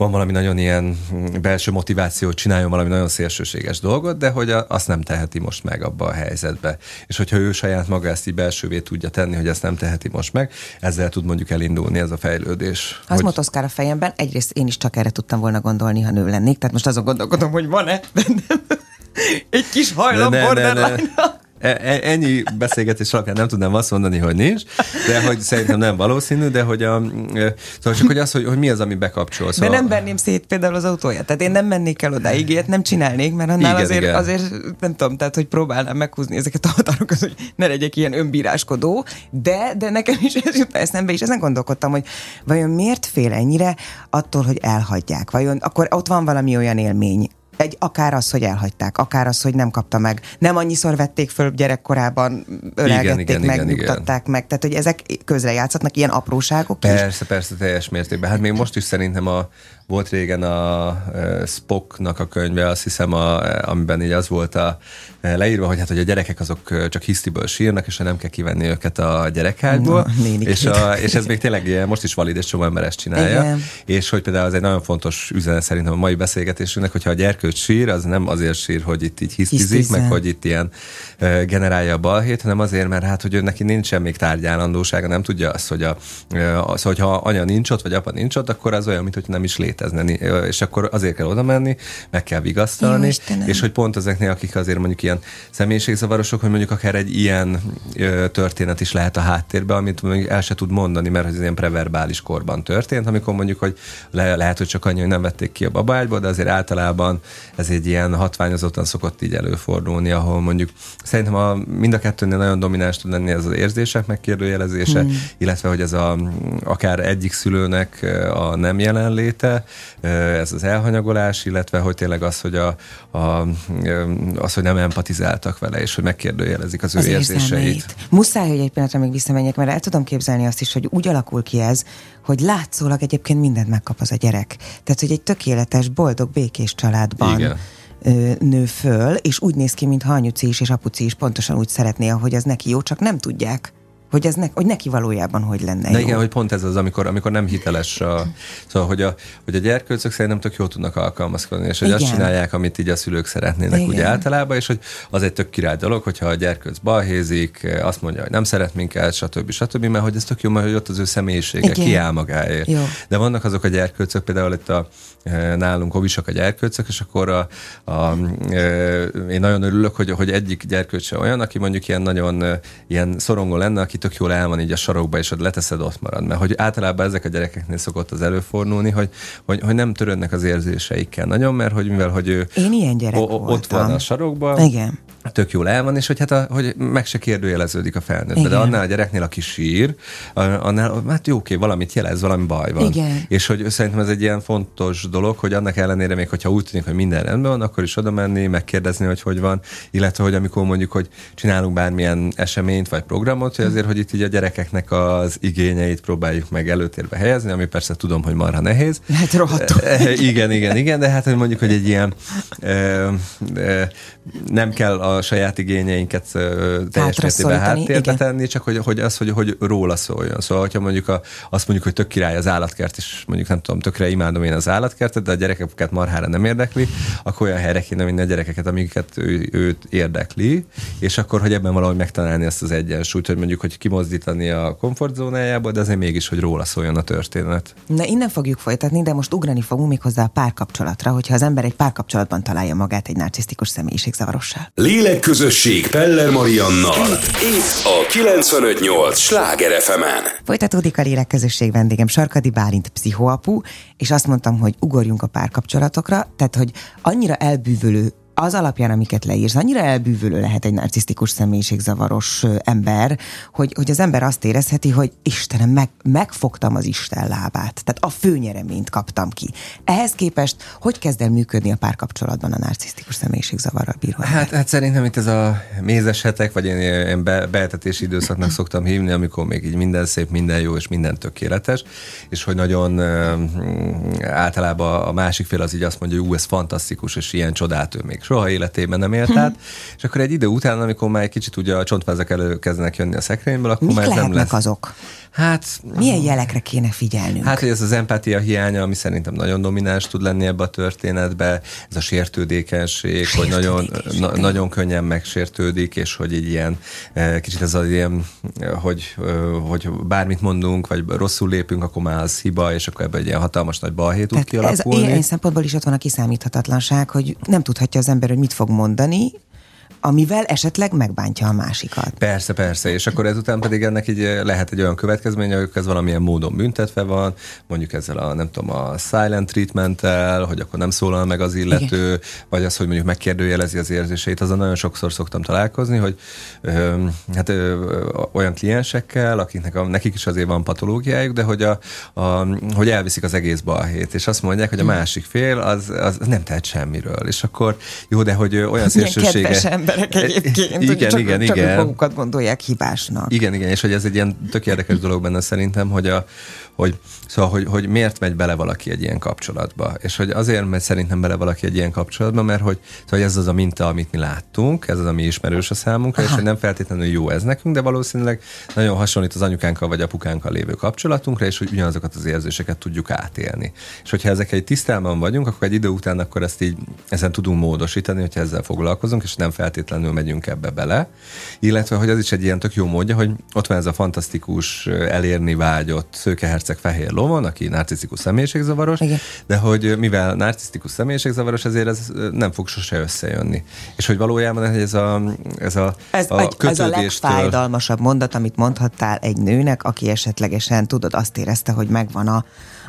van valami nagyon ilyen belső motiváció, csináljon valami nagyon szélsőséges dolgot, de hogy azt nem teheti most meg abba a helyzetbe. És hogyha ő saját maga ezt így belsővé tudja tenni, hogy ezt nem teheti most meg, ezzel tud mondjuk elindulni ez a fejlődés. Az hogy... motoszkál a fejemben, egyrészt én is csak erre tudtam volna gondolni, ha nő lennék, tehát most azon gondolkodom, hogy van-e egy kis hajlam borderline ennyi beszélgetés alapján nem tudnám azt mondani, hogy nincs, de hogy szerintem nem valószínű, de hogy a, e, szóval csak hogy az, hogy, hogy mi az, ami bekapcsol. Szóval... De nem venném szét például az autóját, tehát én nem mennék el odáig, ilyet nem csinálnék, mert annál igen, azért, igen. azért nem tudom, tehát hogy próbálnám meghúzni ezeket a határokat, hogy ne legyek ilyen önbíráskodó, de, de nekem is ez jut eszembe, és ezen gondolkodtam, hogy vajon miért fél ennyire attól, hogy elhagyják? Vajon akkor ott van valami olyan élmény, egy, akár az, hogy elhagyták, akár az, hogy nem kapta meg. Nem annyiszor vették föl gyerekkorában, ölelgették igen, meg, igen, nyugtatták igen. meg. Tehát, hogy ezek közrejátszhatnak, ilyen apróságok Persze, is. persze, teljes mértékben. Hát még most is szerintem a, volt régen a Spocknak a könyve, azt hiszem, a, amiben így az volt a leírva, hogy hát hogy a gyerekek azok csak hisztiből sírnak, és nem kell kivenni őket a gyerekágyból. És, a, és ez még tényleg ilyen, most is valid, és csomó ember ezt csinálja. Igen. És hogy például az egy nagyon fontos üzenet szerintem a mai beszélgetésünknek, hogyha a gyerkőt sír, az nem azért sír, hogy itt így hisztizik, meg hogy itt ilyen generálja a balhét, hanem azért, mert hát, hogy ő neki nincsen még tárgyálandósága, nem tudja azt, hogy a, az, hogyha anya nincs ott, vagy apa nincs ott, akkor az olyan, mint nem is létezne. És akkor azért kell oda menni, meg kell vigasztalni, Jó, és hogy pont ezeknél, akik azért mondjuk ilyen személyiségzavarosok, hogy mondjuk akár egy ilyen ö, történet is lehet a háttérben, amit mondjuk el se tud mondani, mert ez ilyen preverbális korban történt, amikor mondjuk, hogy le, lehet, hogy csak annyi, hogy nem vették ki a babágyból, de azért általában ez egy ilyen hatványozottan szokott így előfordulni, ahol mondjuk szerintem a, mind a kettőnél nagyon domináns tud lenni ez az érzések megkérdőjelezése, hmm. illetve hogy ez a akár egyik szülőnek a nem jelenléte, ez az elhanyagolás, illetve hogy tényleg az, hogy a, a az, hogy nem empatizáltak vele, és hogy megkérdőjelezik az, az ő érzéseit. Érzelmeit. Muszáj, hogy egy pillanatra még visszamenjek, mert el tudom képzelni azt is, hogy úgy alakul ki ez, hogy látszólag egyébként mindent megkap az a gyerek. Tehát, hogy egy tökéletes, boldog, békés családban Igen nő föl, és úgy néz ki, mintha anyuci is és apuci is pontosan úgy szeretné, ahogy az neki jó, csak nem tudják hogy, ez ne, hogy neki valójában hogy lenne De jó. igen, hogy pont ez az, amikor, amikor nem hiteles. A, szóval, hogy a, hogy a gyerkőcök szerintem tök jól tudnak alkalmazkodni, és hogy igen. azt csinálják, amit így a szülők szeretnének igen. ugye általában, és hogy az egy tök király dolog, hogyha a gyerkőc balhézik, azt mondja, hogy nem szeret minket, stb. stb. mert hogy ez tök jó, mert hogy ott az ő személyisége igen. kiáll magáért. Jó. De vannak azok a gyerkőcök, például itt a e, nálunk hovisak a gyerkőcök, és akkor a, a, a, e, én nagyon örülök, hogy, hogy egyik gyerkőc olyan, aki mondjuk ilyen nagyon e, ilyen szorongó lenne, aki tök jól el van így a sarokba, és ott leteszed, ott marad. Mert hogy általában ezek a gyerekeknél szokott az előfordulni, hogy, hogy, hogy nem törődnek az érzéseikkel nagyon, mert hogy mivel, hogy ő Én ilyen gyerek o, ott van a sarokba, Igen. Tök jól el van, és hogy hát a, hogy meg se kérdőjeleződik a felnőtt. De annál a gyereknél, aki sír, annál, hát jó, oké, valamit jelez, valami baj van. Igen. És hogy szerintem ez egy ilyen fontos dolog, hogy annak ellenére még, hogyha úgy tűnik, hogy minden rendben van, akkor is oda menni, megkérdezni, hogy hogy van, illetve hogy amikor mondjuk, hogy csinálunk bármilyen eseményt vagy programot, hogy azért, hogy itt így a gyerekeknek az igényeit próbáljuk meg előtérbe helyezni, ami persze tudom, hogy marha nehéz. Hát rohadtul. igen, igen, igen, de hát hogy mondjuk, hogy egy ilyen e, e, nem kell a saját igényeinket teljes mértékben háttérbe tenni, csak hogy, hogy az, hogy, hogy róla szóljon. Szóval, hogyha mondjuk a, azt mondjuk, hogy tök király az állatkert, és mondjuk nem tudom, tökre imádom én az állatkertet, de a gyerekeket marhára nem érdekli, akkor olyan helyre kéne vinni a gyerekeket, amiket ő, őt érdekli, és akkor, hogy ebben valahogy megtalálni ezt az egyensúlyt, hogy mondjuk, hogy kimozdítani a komfortzónájából, de azért mégis, hogy róla szóljon a történet. Na innen fogjuk folytatni, de most ugrani fogunk még hozzá a párkapcsolatra, hogyha az ember egy párkapcsolatban találja magát egy narcisztikus személyiségzavarossal. Lélekközösség Peller Mariannal. Itt a 958 Sláger fm Folytatódik a lélekközösség vendégem Sarkadi Bálint pszichoapu, és azt mondtam, hogy ugorjunk a párkapcsolatokra, tehát hogy annyira elbűvölő az alapján, amiket leírsz, annyira elbűvölő lehet egy narcisztikus személyiségzavaros ember, hogy, hogy az ember azt érezheti, hogy Istenem, meg, megfogtam az Isten lábát. Tehát a főnyereményt kaptam ki. Ehhez képest, hogy kezd el működni a párkapcsolatban a narcisztikus személyiségzavarral bíró Hát, hát szerintem itt ez a mézes hetek, vagy én, én be, beeltetési időszaknak szoktam hívni, amikor még így minden szép, minden jó és minden tökéletes, és hogy nagyon általában a másik fél az így azt mondja, hogy ú, ez fantasztikus, és ilyen csodát ő még soha életében nem élt át, és akkor egy idő után, amikor már egy kicsit ugye a csontvázak előkezdenek jönni a szekrényből, akkor Mik már nem lesz. azok? Hát... Milyen jelekre kéne figyelnünk? Hát, hogy ez az empátia hiánya, ami szerintem nagyon domináns tud lenni ebbe a történetbe, ez a sértődékenység, hogy nagyon, na, nagyon könnyen megsértődik, és hogy így ilyen, e, kicsit ez az ilyen, hogy, hogy bármit mondunk, vagy rosszul lépünk, akkor már az hiba, és akkor ebben egy ilyen hatalmas nagy balhé tud kialakulni. Ez ilyen szempontból is ott van a kiszámíthatatlanság, hogy nem tudhatja az ember, hogy mit fog mondani, amivel esetleg megbántja a másikat. Persze, persze, és akkor ezután pedig ennek így eh, lehet egy olyan következménye, hogy ez valamilyen módon büntetve van, mondjuk ezzel a, nem tudom, a silent treatmenttel, hogy akkor nem szólal meg az illető, Igen. vagy az, hogy mondjuk megkérdőjelezi az érzéseit, azon nagyon sokszor szoktam találkozni, hogy ö, hát ö, olyan kliensekkel, akiknek a, nekik is azért van patológiájuk, de hogy, a, a, hogy elviszik az egész balhét, és azt mondják, hogy a másik fél az, az nem tehet semmiről, és akkor jó, de hogy olyan szélsősége emberek egyébként, igen, csak, igen, csak igen. magukat gondolják hibásnak. Igen, igen, és hogy ez egy ilyen tök érdekes dolog benne szerintem, hogy, a, hogy, szóval, hogy, hogy miért megy bele valaki egy ilyen kapcsolatba. És hogy azért megy szerintem bele valaki egy ilyen kapcsolatba, mert hogy, szóval ez az a minta, amit mi láttunk, ez az, ami ismerős a számunkra, Aha. és hogy nem feltétlenül jó ez nekünk, de valószínűleg nagyon hasonlít az anyukánkkal vagy apukánkkal lévő kapcsolatunkra, és hogy ugyanazokat az érzéseket tudjuk átélni. És hogyha ezek egy tisztában vagyunk, akkor egy idő után akkor ezt így ezen tudunk módosítani, hogyha ezzel foglalkozunk, és nem feltétlenül megyünk ebbe bele. Illetve, hogy az is egy ilyen tök jó módja, hogy ott van ez a fantasztikus elérni vágyott szőkeherceg fehér lovon, aki narcisztikus személyiségzavaros, Igen. de hogy mivel narcisztikus személyiségzavaros, ezért ez nem fog sose összejönni. És hogy valójában ez a, ez a, ez, a, ez a legfájdalmasabb mondat, amit mondhattál egy nőnek, aki esetlegesen, tudod, azt érezte, hogy megvan a,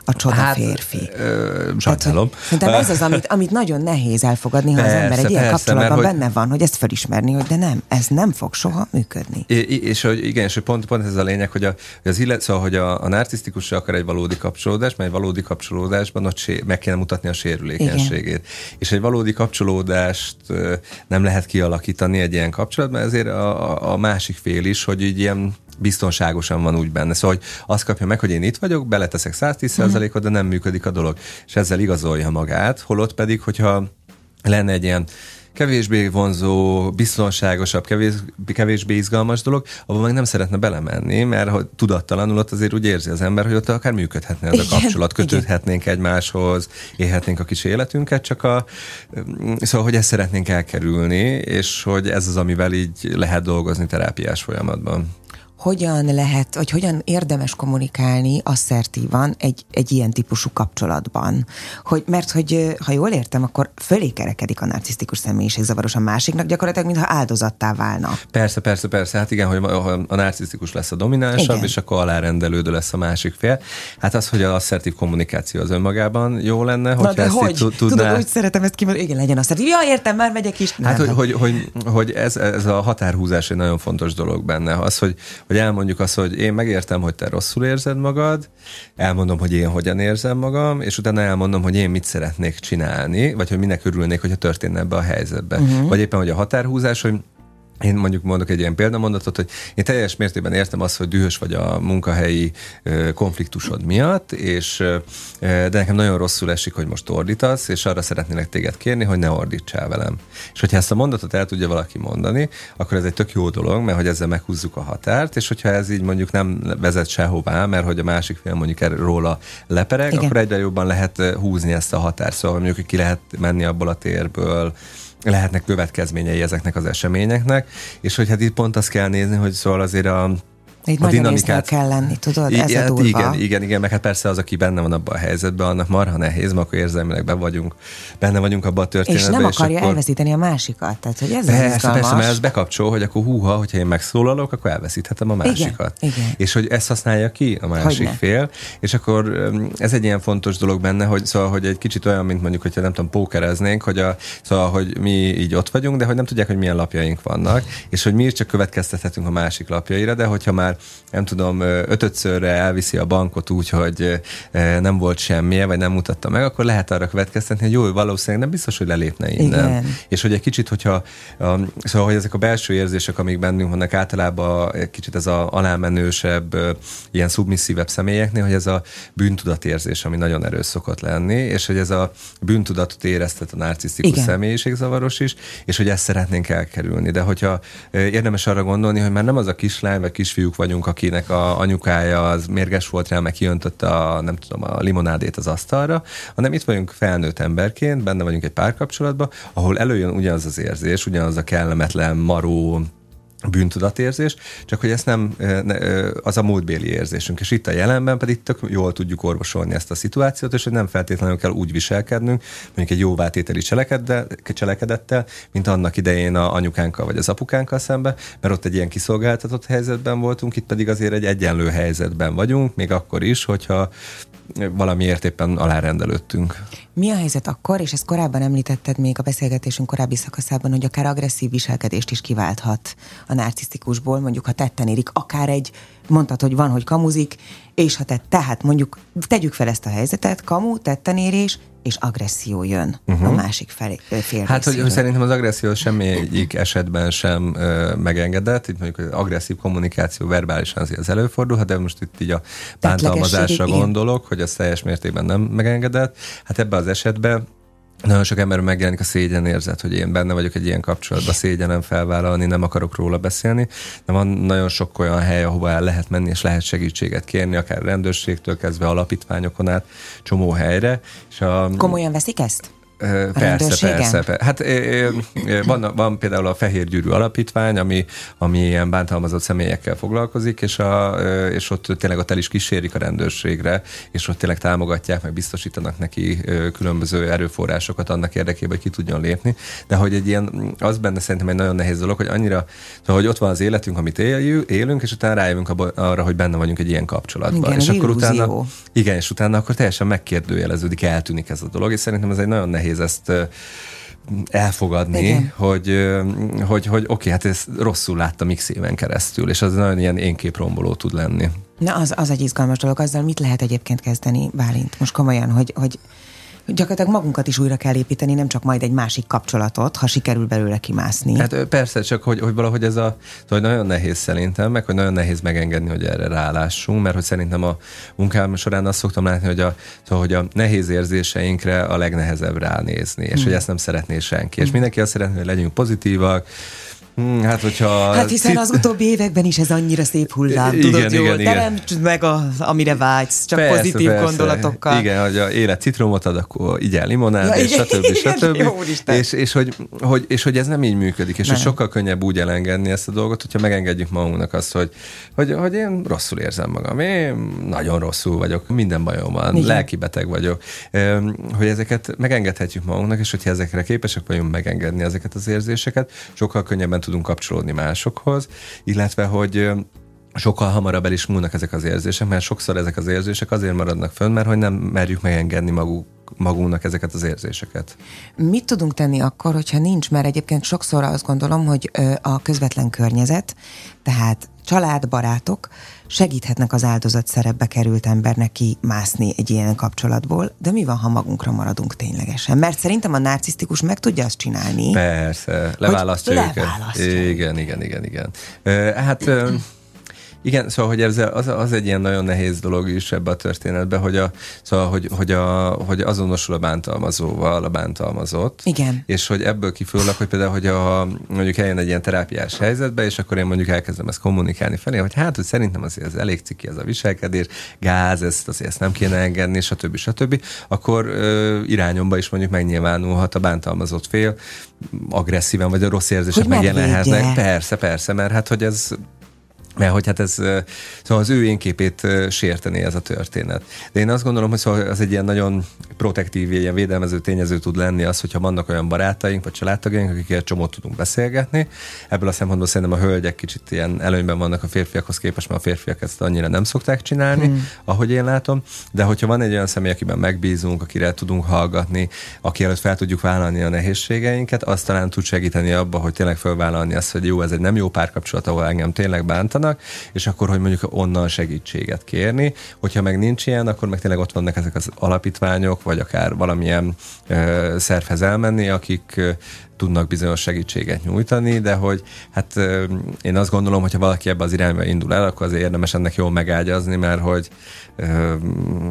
a csoda hát, férfi. Ö, sajnálom. Szerintem ez az, amit, amit nagyon nehéz elfogadni, ha persze, az ember egy ilyen persze, kapcsolatban mert, benne van, hogy ezt felismerni, hogy de nem, ez nem fog soha működni. És, és hogy igen, és pont, pont ez a lényeg, hogy, a, hogy az illet, szóval, hogy a, a narcisztikus akar egy valódi kapcsolódást, mert egy valódi kapcsolódásban ott sé, meg kéne mutatni a sérülékenységét. Igen. És egy valódi kapcsolódást nem lehet kialakítani egy ilyen kapcsolatban, ezért a, a másik fél is, hogy így ilyen biztonságosan van úgy benne. Szóval, hogy azt kapja meg, hogy én itt vagyok, beleteszek 110%-ot, de nem működik a dolog. És ezzel igazolja magát, holott pedig, hogyha lenne egy ilyen kevésbé vonzó, biztonságosabb, kevés, kevésbé izgalmas dolog, abban meg nem szeretne belemenni, mert hogy tudattalanul ott azért úgy érzi az ember, hogy ott akár működhetne ez a kapcsolat, kötődhetnénk igen. egymáshoz, élhetnénk a kis életünket, csak a, szóval, hogy ezt szeretnénk elkerülni, és hogy ez az, amivel így lehet dolgozni terápiás folyamatban hogyan lehet, vagy hogyan érdemes kommunikálni asszertívan egy, egy ilyen típusú kapcsolatban. Hogy, mert hogy, ha jól értem, akkor fölé kerekedik a narcisztikus zavaros a másiknak, gyakorlatilag mintha áldozattá válna. Persze, persze, persze. Hát igen, hogy a, narcisztikus lesz a dominánsabb, igen. és akkor alárendelődő lesz a másik fél. Hát az, hogy az asszertív kommunikáció az önmagában jó lenne, hogy ezt hogy? Tudná... Tudod, úgy szeretem ezt kimondani, igen, legyen asszertív. Ja, értem, már megyek is. Hát, nem, hogy, hogy, hogy, hogy ez, ez a határhúzás egy nagyon fontos dolog benne. Az, hogy, hogy elmondjuk azt, hogy én megértem, hogy te rosszul érzed magad, elmondom, hogy én hogyan érzem magam, és utána elmondom, hogy én mit szeretnék csinálni, vagy hogy minek örülnék, hogyha történne ebbe a helyzetbe. Uh-huh. Vagy éppen, hogy a határhúzás, hogy én mondjuk mondok egy ilyen példamondatot, hogy én teljes mértékben értem azt, hogy dühös vagy a munkahelyi konfliktusod miatt, és de nekem nagyon rosszul esik, hogy most ordítasz, és arra szeretnélek téged kérni, hogy ne ordítsál velem. És hogyha ezt a mondatot el tudja valaki mondani, akkor ez egy tök jó dolog, mert hogy ezzel meghúzzuk a határt, és hogyha ez így mondjuk nem vezet sehová, mert hogy a másik fél mondjuk róla lepereg, Igen. akkor egyre jobban lehet húzni ezt a határt. Szóval mondjuk ki lehet menni abból a térből, lehetnek következményei ezeknek az eseményeknek, és hogy hát itt pont azt kell nézni, hogy szóval azért a itt a dinamikát kell lenni, tudod, ez igen, a durva. Igen, igen, igen, meg hát persze az, aki benne van abban a helyzetben, annak marha nehéz, mert akkor érzelmileg be vagyunk, benne vagyunk abban a történetben. És nem akarja és akkor... elveszíteni a másikat, tehát hogy ez persze, persze, mert ez bekapcsol, hogy akkor húha, hogyha én megszólalok, akkor elveszíthetem a másikat. Igen, igen. És hogy ezt használja ki a másik Hogyne. fél, és akkor ez egy ilyen fontos dolog benne, hogy szóval, hogy egy kicsit olyan, mint mondjuk, hogyha nem tudom, pókereznénk, hogy a, szóval, hogy mi így ott vagyunk, de hogy nem tudják, hogy milyen lapjaink vannak, és hogy mi is csak következtethetünk a másik lapjaira, de hogyha már nem tudom, ötötszörre elviszi a bankot úgy, hogy nem volt semmije, vagy nem mutatta meg, akkor lehet arra következtetni, hogy jó, valószínűleg nem biztos, hogy lelépne innen. Igen. És hogy egy kicsit, hogyha, szóval, hogy ezek a belső érzések, amik bennünk vannak általában egy kicsit ez a alámenősebb, ilyen szubmisszívebb személyeknél, hogy ez a bűntudatérzés, ami nagyon erős szokott lenni, és hogy ez a bűntudatot éreztet a narcisztikus Igen. személyiségzavaros is, és hogy ezt szeretnénk elkerülni. De hogyha érdemes arra gondolni, hogy már nem az a kislány vagy kisfiúk vagyunk, akinek a anyukája az mérges volt rá, meg kijöntötte a, nem tudom, a limonádét az asztalra, hanem itt vagyunk felnőtt emberként, benne vagyunk egy párkapcsolatban, ahol előjön ugyanaz az érzés, ugyanaz a kellemetlen, maró, bűntudatérzés, csak hogy ezt nem, az a múltbéli érzésünk, és itt a jelenben pedig tök jól tudjuk orvosolni ezt a szituációt, és hogy nem feltétlenül kell úgy viselkednünk, mondjuk egy jóvátételi cselekedettel, mint annak idején a anyukánkkal vagy az apukánkkal szembe, mert ott egy ilyen kiszolgáltatott helyzetben voltunk, itt pedig azért egy egyenlő helyzetben vagyunk, még akkor is, hogyha valamiért éppen alárendelődtünk. Mi a helyzet akkor, és ezt korábban említetted még a beszélgetésünk korábbi szakaszában, hogy akár agresszív viselkedést is kiválthat a narcisztikusból, mondjuk ha tetten érik, akár egy, mondtad, hogy van, hogy kamuzik, és ha tett, tehát mondjuk tegyük fel ezt a helyzetet, kamu, tettenérés, és agresszió jön uh-huh. a másik felé, fél Hát, hogy, hogy szerintem az agresszió semmi egyik esetben sem ö, megengedett. Itt mondjuk az agresszív kommunikáció verbálisan azért az előfordul, hát de most itt így a bántalmazásra gondolok, hogy az teljes mértékben nem megengedett. Hát ebben az esetben nagyon sok ember megjelenik a szégyen érzet, hogy én benne vagyok egy ilyen kapcsolatban, szégyenem felvállalni, nem akarok róla beszélni, de van nagyon sok olyan hely, ahova el lehet menni, és lehet segítséget kérni, akár rendőrségtől kezdve alapítványokon át, csomó helyre. És a, Komolyan veszik ezt? Persze, persze, persze. Hát van, van például a Fehér Gyűrű Alapítvány, ami, ami ilyen bántalmazott személyekkel foglalkozik, és, a, és ott tényleg ott el is kísérik a rendőrségre, és ott tényleg támogatják, meg biztosítanak neki különböző erőforrásokat annak érdekében, hogy ki tudjon lépni. De hogy egy ilyen, az benne szerintem egy nagyon nehéz dolog, hogy annyira, hogy ott van az életünk, amit éljük, élünk, és utána rájövünk arra, hogy benne vagyunk egy ilyen kapcsolatban. Igen, és akkor utána, igen, és utána akkor teljesen megkérdőjeleződik, eltűnik ez a dolog, és szerintem ez egy nagyon nehéz ezt elfogadni, hogy, hogy, hogy oké, hát ezt rosszul láttam x éven keresztül, és az nagyon ilyen énképromboló tud lenni. Na, az, az egy izgalmas dolog. Azzal mit lehet egyébként kezdeni, Bálint? Most komolyan, hogy, hogy gyakorlatilag magunkat is újra kell építeni, nem csak majd egy másik kapcsolatot, ha sikerül belőle kimászni. Hát persze, csak hogy, hogy valahogy ez a, hogy nagyon nehéz szerintem, meg hogy nagyon nehéz megengedni, hogy erre rálássunk, mert hogy szerintem a munkám során azt szoktam látni, hogy a, szóval, hogy a nehéz érzéseinkre a legnehezebb ránézni, és hmm. hogy ezt nem szeretné senki. Hmm. És mindenki azt szeretné, hogy legyünk pozitívak, Hmm, hát, hogyha... Hát hiszen az utóbbi években is ez annyira szép hullám, igen, tudod igen, jól, igen. teremtsd meg, a, amire vágysz, csak persze, pozitív persze. gondolatokkal. Igen, hogy a élet citromot ad, akkor igyel limonát, ja, és stb. Igen, stb. Igen, és, és, hogy, hogy, és hogy ez nem így működik, és nem. hogy sokkal könnyebb úgy elengedni ezt a dolgot, hogyha megengedjük magunknak azt, hogy, hogy, hogy én rosszul érzem magam, én nagyon rosszul vagyok, minden bajom van, igen. lelki beteg vagyok, hogy ezeket megengedhetjük magunknak, és hogyha ezekre képesek vagyunk megengedni ezeket az érzéseket, sokkal könnyebben tudunk kapcsolódni másokhoz, illetve hogy sokkal hamarabb el is múlnak ezek az érzések, mert sokszor ezek az érzések azért maradnak fönn, mert hogy nem merjük megengedni maguk, magunknak ezeket az érzéseket. Mit tudunk tenni akkor, hogyha nincs, mert egyébként sokszor azt gondolom, hogy a közvetlen környezet, tehát család, barátok segíthetnek az áldozat szerepbe került embernek ki mászni egy ilyen kapcsolatból, de mi van, ha magunkra maradunk ténylegesen? Mert szerintem a narcisztikus meg tudja azt csinálni. Persze, leválasztja őket. Leválasztja. Igen, igen, igen, igen. Hát igen, szóval, hogy ez az, az egy ilyen nagyon nehéz dolog is ebbe a történetbe, hogy, a, szóval, hogy, hogy, a, hogy azonosul a bántalmazóval, a bántalmazott. Igen. És hogy ebből kifolyólag, hogy például, hogy a, mondjuk eljön egy ilyen terápiás helyzetbe, és akkor én mondjuk elkezdem ezt kommunikálni felé, hogy hát, hogy szerintem azért ez elég ciki ez a viselkedés, gáz, ezt azért ezt nem kéne engedni, stb. stb. Akkor ö, irányomba is mondjuk megnyilvánulhat a bántalmazott fél, agresszíven, vagy a rossz érzések megjelenhetnek. Persze, persze, mert hát, hogy ez mert hogy hát ez, szóval az ő én képét sérteni ez a történet. De én azt gondolom, hogy szóval az egy ilyen nagyon protektív, ilyen védelmező tényező tud lenni az, hogyha vannak olyan barátaink, vagy családtagjaink, akikkel csomót tudunk beszélgetni. Ebből a szempontból szerintem a hölgyek kicsit ilyen előnyben vannak a férfiakhoz képest, mert a férfiak ezt annyira nem szokták csinálni, hmm. ahogy én látom. De hogyha van egy olyan személy, akiben megbízunk, akire tudunk hallgatni, aki előtt fel tudjuk vállalni a nehézségeinket, az talán tud segíteni abba, hogy tényleg felvállalni azt, hogy jó, ez egy nem jó párkapcsolat, ahol engem tényleg bántanak, játszanak, és akkor, hogy mondjuk onnan segítséget kérni. Hogyha meg nincs ilyen, akkor meg tényleg ott vannak ezek az alapítványok, vagy akár valamilyen ö, szervhez elmenni, akik tudnak bizonyos segítséget nyújtani, de hogy hát én azt gondolom, hogy ha valaki ebbe az irányba indul el, akkor azért érdemes ennek jól megágyazni, mert hogy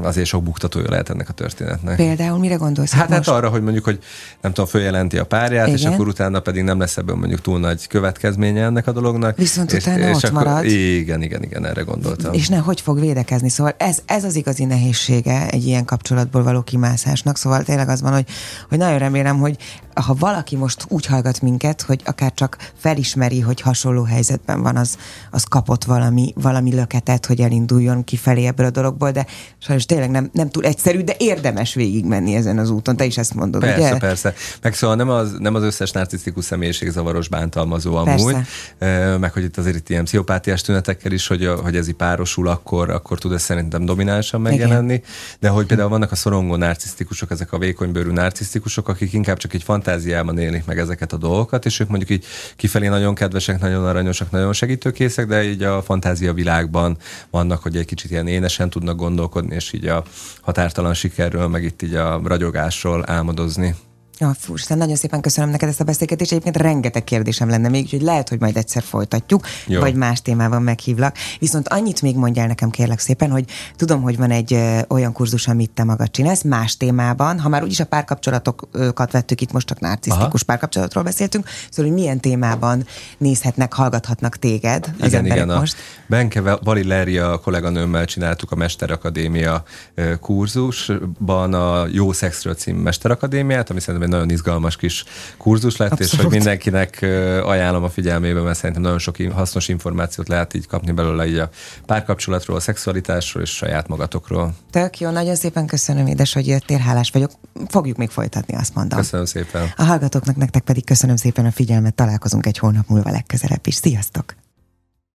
azért sok buktatója lehet ennek a történetnek. Például mire gondolsz? Hát, hát arra, hogy mondjuk, hogy nem tudom, följelenti a párját, Igen. és akkor utána pedig nem lesz ebből mondjuk túl nagy következménye ennek a dolognak. Viszont és, utána és ott akkor, marad. Igen, igen, igen, erre gondoltam. És ne, hogy fog védekezni? Szóval ez, ez az igazi nehézsége egy ilyen kapcsolatból való kimászásnak. Szóval tényleg az van, hogy, hogy nagyon remélem, hogy ha valaki most úgy hallgat minket, hogy akár csak felismeri, hogy hasonló helyzetben van, az, az kapott valami, valami löketet, hogy elinduljon kifelé ebből a dologból, de sajnos tényleg nem, nem túl egyszerű, de érdemes végigmenni ezen az úton. Te is ezt mondod, persze, ugye? Persze, Meg szóval nem az, nem az összes narcisztikus személyiség zavaros bántalmazó amúgy, persze. meg hogy itt azért itt ilyen pszichopátiás tünetekkel is, hogy, hogy ez párosul, akkor, akkor tud ez szerintem dominánsan megjelenni, Igen. de hogy például vannak a szorongó narcisztikusok, ezek a vékonybőrű narcisztikusok, akik inkább csak egy fantáziában élik meg ezeket a dolgokat, és ők mondjuk így kifelé nagyon kedvesek, nagyon aranyosak, nagyon segítőkészek, de így a fantázia világban vannak, hogy egy kicsit ilyen énesen tudnak gondolkodni, és így a határtalan sikerről, meg itt így a ragyogásról álmodozni. Ja, fú, nagyon szépen köszönöm neked ezt a beszélgetést. Egyébként rengeteg kérdésem lenne még, úgyhogy lehet, hogy majd egyszer folytatjuk, Jó. vagy más témában meghívlak. Viszont annyit még mondjál nekem kérlek szépen, hogy tudom, hogy van egy ö, olyan kurzus, amit te magad csinálsz, más témában. Ha már úgyis a párkapcsolatokat vettük, itt most csak narcisztikus Aha. párkapcsolatról beszéltünk, szóval, hogy milyen témában nézhetnek, hallgathatnak téged az igen, emberek igen, most. A Benke Valileria kolléganőmmel csináltuk a Mesterakadémia kurzusban a Jó Szexről című Mesterakadémiát, ami szerintem nagyon izgalmas kis kurzus lett, Abszolút. és hogy mindenkinek ajánlom a figyelmébe, mert szerintem nagyon sok hasznos információt lehet így kapni belőle így a párkapcsolatról, a szexualitásról és saját magatokról. Tök jó, nagyon szépen köszönöm, édes, hogy jöttél, hálás vagyok. Fogjuk még folytatni, azt mondom. Köszönöm szépen. A hallgatóknak nektek pedig köszönöm szépen a figyelmet, találkozunk egy hónap múlva legközelebb is. Sziasztok!